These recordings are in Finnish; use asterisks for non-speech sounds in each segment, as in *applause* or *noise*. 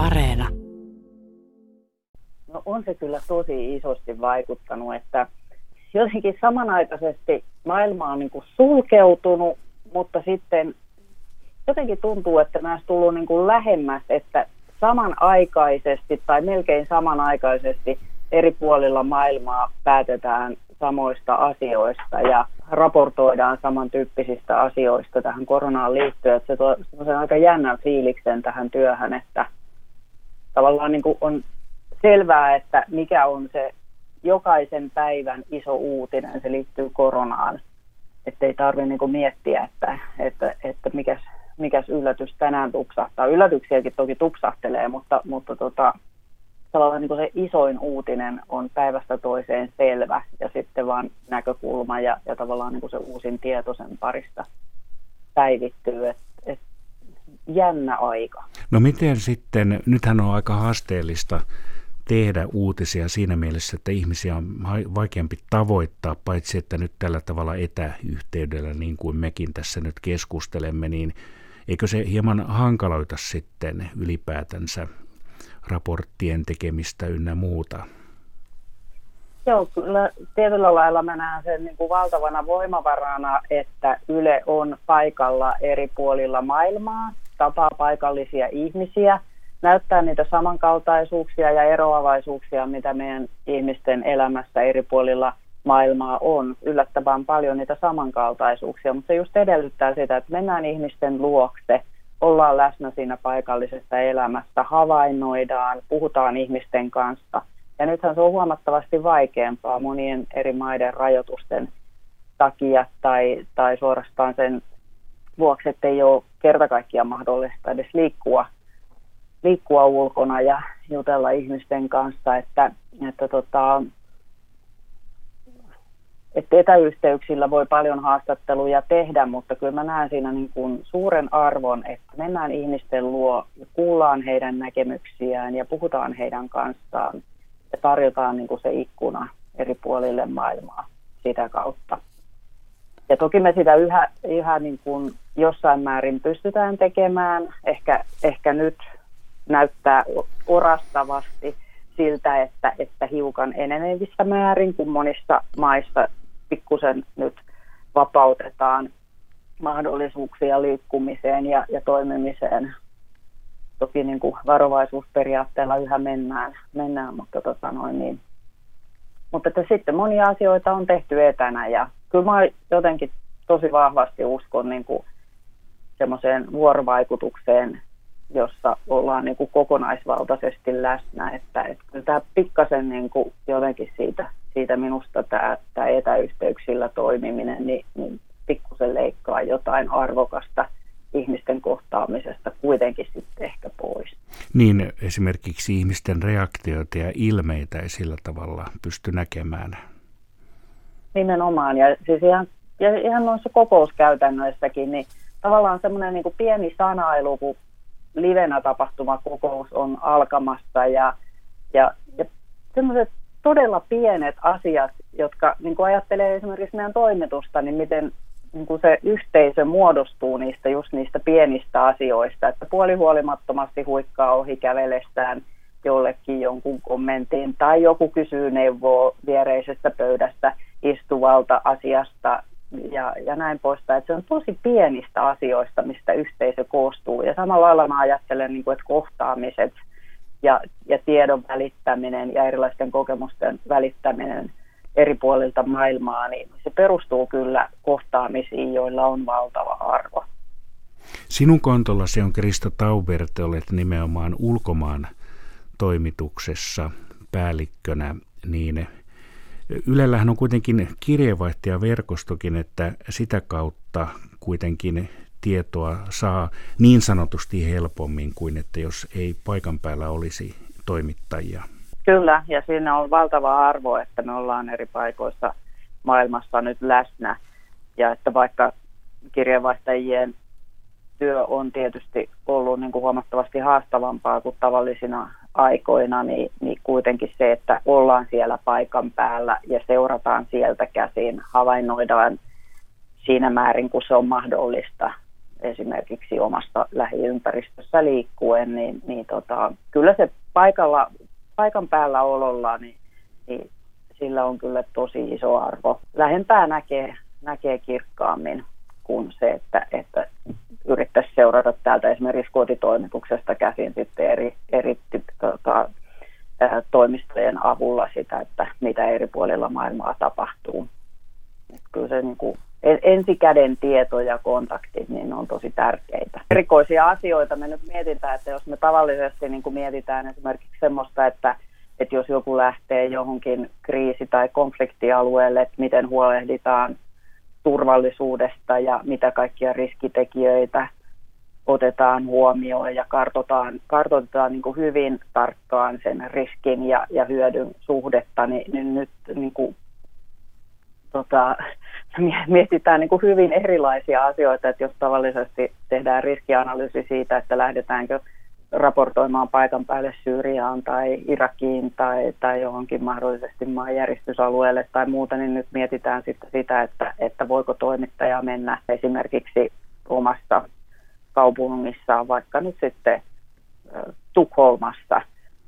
Areena. No on se kyllä tosi isosti vaikuttanut, että jotenkin samanaikaisesti maailma on niin kuin sulkeutunut, mutta sitten jotenkin tuntuu, että näistä tullut niin kuin lähemmäs, että samanaikaisesti tai melkein samanaikaisesti eri puolilla maailmaa päätetään samoista asioista ja raportoidaan samantyyppisistä asioista tähän koronaan liittyen. Että se tuo aika jännän fiiliksen tähän työhön, että tavallaan niin kuin on selvää, että mikä on se jokaisen päivän iso uutinen, se liittyy koronaan. Että ei tarvitse niin miettiä, että, että, että mikäs, mikäs yllätys tänään tupsahtaa. Yllätyksiäkin toki tupsahtelee, mutta, mutta tota, tavallaan niin se isoin uutinen on päivästä toiseen selvä ja sitten vaan näkökulma ja, ja tavallaan niin se uusin tieto sen parista päivittyy. Et, et, jännä aika. No miten sitten, nythän on aika haasteellista tehdä uutisia siinä mielessä, että ihmisiä on vaikeampi tavoittaa, paitsi että nyt tällä tavalla etäyhteydellä, niin kuin mekin tässä nyt keskustelemme, niin eikö se hieman hankaloita sitten ylipäätänsä raporttien tekemistä ynnä muuta? Joo, kyllä tietyllä lailla mä näen sen niin kuin valtavana voimavarana, että Yle on paikalla eri puolilla maailmaa, tapaa paikallisia ihmisiä, näyttää niitä samankaltaisuuksia ja eroavaisuuksia, mitä meidän ihmisten elämässä eri puolilla maailmaa on. Yllättävän paljon niitä samankaltaisuuksia, mutta se just edellyttää sitä, että mennään ihmisten luokse – ollaan läsnä siinä paikallisessa elämässä, havainnoidaan, puhutaan ihmisten kanssa. Ja nythän se on huomattavasti vaikeampaa monien eri maiden rajoitusten takia tai, tai suorastaan sen vuoksi, että ei ole kerta kaikkiaan mahdollista edes liikkua, liikkua ulkona ja jutella ihmisten kanssa, että, että tota, että etäyhteyksillä voi paljon haastatteluja tehdä, mutta kyllä mä näen siinä niin kuin suuren arvon, että mennään ihmisten luo ja kuullaan heidän näkemyksiään ja puhutaan heidän kanssaan ja tarjotaan niin kuin se ikkuna eri puolille maailmaa sitä kautta. Ja toki me sitä yhä, yhä niin kuin jossain määrin pystytään tekemään. Ehkä, ehkä nyt näyttää orastavasti siltä, että, että hiukan enenevissä määrin, kun monissa maissa pikkusen nyt vapautetaan mahdollisuuksia liikkumiseen ja, ja toimimiseen. Toki niin kuin varovaisuusperiaatteella yhä mennään, mennään mutta, tota noin, niin. mutta että sitten monia asioita on tehty etänä ja kyllä mä jotenkin tosi vahvasti uskon niin kuin semmoiseen vuorovaikutukseen, jossa ollaan niin kuin kokonaisvaltaisesti läsnä, että, että kyllä tämä pikkasen niin kuin jotenkin siitä siitä minusta tämä, tämä etäyhteyksillä toimiminen niin, niin pikkusen leikkaa jotain arvokasta ihmisten kohtaamisesta kuitenkin sitten ehkä pois. Niin esimerkiksi ihmisten reaktioita ja ilmeitä ei sillä tavalla pysty näkemään. Nimenomaan ja siis ihan, ja ihan noissa kokouskäytännöissäkin, niin tavallaan semmoinen niin pieni sanailu, kun livenä tapahtuma kokous on alkamassa ja, ja, ja semmoiset todella pienet asiat, jotka niin kuin ajattelee esimerkiksi meidän toimitusta, niin miten niin kuin se yhteisö muodostuu niistä just niistä pienistä asioista, että puolihuolimattomasti huikkaa ohi kävelestään jollekin jonkun kommentin tai joku kysyy neuvoa viereisestä pöydästä istuvalta asiasta ja, ja näin poispäin. Että se on tosi pienistä asioista, mistä yhteisö koostuu. Ja samalla lailla mä ajattelen, niin kuin, että kohtaamiset – ja, ja tiedon välittäminen ja erilaisten kokemusten välittäminen eri puolilta maailmaa, niin se perustuu kyllä kohtaamisiin, joilla on valtava arvo. Sinun kontollasi on Krista Taubert, olet nimenomaan ulkomaan toimituksessa päällikkönä, niin Ylellähän on kuitenkin kirjeenvaihtajaverkostokin, että sitä kautta kuitenkin tietoa saa niin sanotusti helpommin kuin että jos ei paikan päällä olisi toimittajia. Kyllä, ja siinä on valtava arvo, että me ollaan eri paikoissa maailmassa nyt läsnä. Ja että vaikka kirjeenvaihtajien työ on tietysti ollut niin kuin huomattavasti haastavampaa kuin tavallisina aikoina, niin, niin kuitenkin se, että ollaan siellä paikan päällä ja seurataan sieltä käsin, havainnoidaan siinä määrin, kun se on mahdollista, esimerkiksi omasta lähiympäristössä liikkuen, niin, niin tota, kyllä se paikalla, paikan päällä ololla, niin, niin sillä on kyllä tosi iso arvo. Lähempää näkee, näkee kirkkaammin kuin se, että, että yrittäisi seurata täältä esimerkiksi kotitoimituksesta käsin sitten eri, eri tota, toimistojen avulla sitä, että mitä eri puolilla maailmaa tapahtuu. Et kyllä se niin kuin ensikäden tieto ja kontaktit niin on tosi tärkeitä. Erikoisia asioita me nyt mietitään, että jos me tavallisesti niin kuin mietitään esimerkiksi semmoista, että, että jos joku lähtee johonkin kriisi- tai konfliktialueelle, että miten huolehditaan turvallisuudesta ja mitä kaikkia riskitekijöitä otetaan huomioon ja kartoitetaan, kartoitetaan niin kuin hyvin tarkkaan sen riskin ja, ja hyödyn suhdetta, niin, niin nyt niin kuin, tota, *laughs* mietitään niin kuin hyvin erilaisia asioita, että jos tavallisesti tehdään riskianalyysi siitä, että lähdetäänkö raportoimaan paikan päälle Syyriaan tai Irakiin tai, tai johonkin mahdollisesti maanjäristysalueelle tai muuta, niin nyt mietitään sitten sitä, että, että voiko toimittaja mennä esimerkiksi omassa kaupungissaan, vaikka nyt sitten Tukholmassa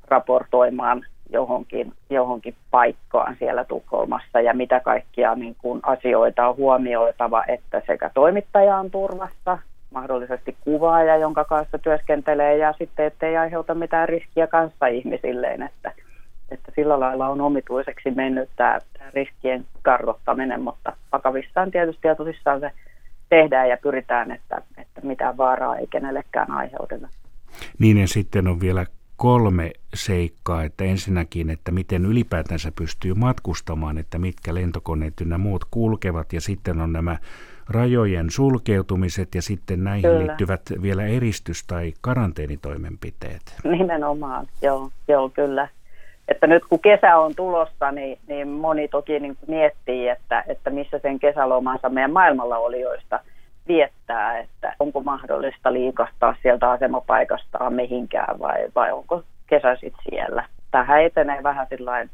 raportoimaan johonkin, johonkin paikkaan siellä Tukholmassa. Ja mitä kaikkia niin kuin asioita on huomioitava, että sekä toimittaja on turvassa, mahdollisesti kuvaaja, jonka kanssa työskentelee ja sitten ettei aiheuta mitään riskiä kanssa ihmisilleen, että, että sillä lailla on omituiseksi mennyt tämä, tämä riskien kartoittaminen, mutta vakavissaan tietysti ja tosissaan se tehdään ja pyritään, että, että mitään vaaraa ei kenellekään aiheuteta. Niin ja sitten on vielä kolme seikkaa, että ensinnäkin, että miten ylipäätänsä pystyy matkustamaan, että mitkä lentokoneet ynnä muut kulkevat, ja sitten on nämä rajojen sulkeutumiset ja sitten näihin kyllä. liittyvät vielä eristys- tai karanteenitoimenpiteet. Nimenomaan, joo, joo kyllä. Että nyt kun kesä on tulossa, niin, niin moni toki niin miettii, että, että missä sen kesälomansa meidän maailmalla olijoista viettää, että onko mahdollista liikastaa sieltä asemapaikastaan mihinkään vai, vai onko kesä sitten siellä. Tähän etenee vähän sillain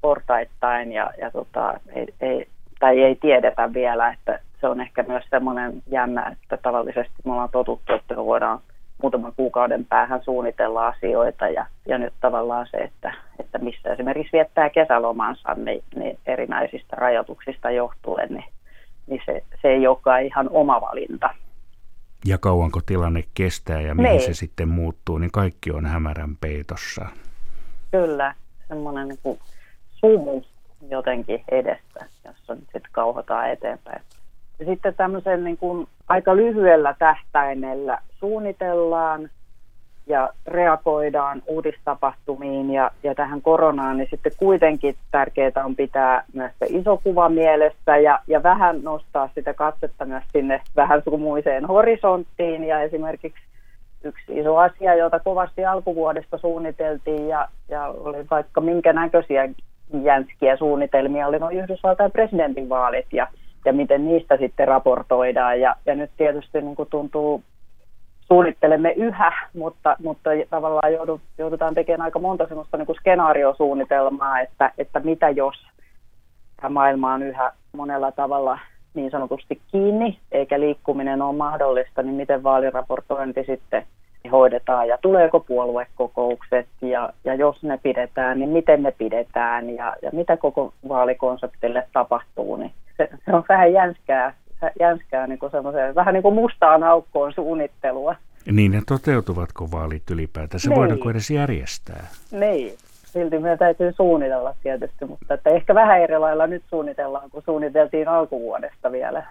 portaittain ja, ja tota, ei, ei, tai ei tiedetä vielä, että se on ehkä myös semmoinen jännä, että tavallisesti me ollaan totuttu, että me voidaan muutaman kuukauden päähän suunnitella asioita ja, ja nyt tavallaan se, että, että missä esimerkiksi viettää kesälomansa niin, niin erinäisistä rajoituksista johtuen, niin, niin se, se ei olekaan ihan oma valinta. Ja kauanko tilanne kestää ja mihin niin. se sitten muuttuu, niin kaikki on hämärän peitossa. Kyllä, semmoinen niin sumu jotenkin edessä, jossa nyt sitten kauhotaan eteenpäin. Ja sitten tämmöisen niin kuin aika lyhyellä tähtäimellä suunnitellaan ja reagoidaan uudistapahtumiin ja, ja tähän koronaan, niin sitten kuitenkin tärkeää on pitää myös se iso kuva mielessä ja, ja vähän nostaa sitä katsetta myös sinne vähän sumuiseen horisonttiin ja esimerkiksi yksi iso asia, jota kovasti alkuvuodesta suunniteltiin ja, ja oli vaikka minkä näköisiä jänskiä suunnitelmia, oli noin Yhdysvaltain presidentinvaalit ja ja miten niistä sitten raportoidaan. Ja, ja nyt tietysti niin kuin tuntuu, suunnittelemme yhä, mutta, mutta tavallaan joudutaan tekemään aika monta sellaista niin kuin skenaariosuunnitelmaa, että, että mitä jos tämä maailma on yhä monella tavalla niin sanotusti kiinni, eikä liikkuminen ole mahdollista, niin miten vaaliraportointi sitten hoidetaan ja tuleeko puoluekokoukset ja, ja jos ne pidetään, niin miten ne pidetään ja, ja mitä koko vaalikonseptille tapahtuu, niin se, se on vähän jänskää, jänskää niin kuin vähän niin kuin mustaan aukkoon suunnittelua. Niin, ne toteutuvatko vaalit ylipäätään? Se niin. voidaanko edes järjestää? Niin, silti meidän täytyy suunnitella tietysti, mutta että ehkä vähän eri lailla nyt suunnitellaan, kun suunniteltiin alkuvuodesta vielä.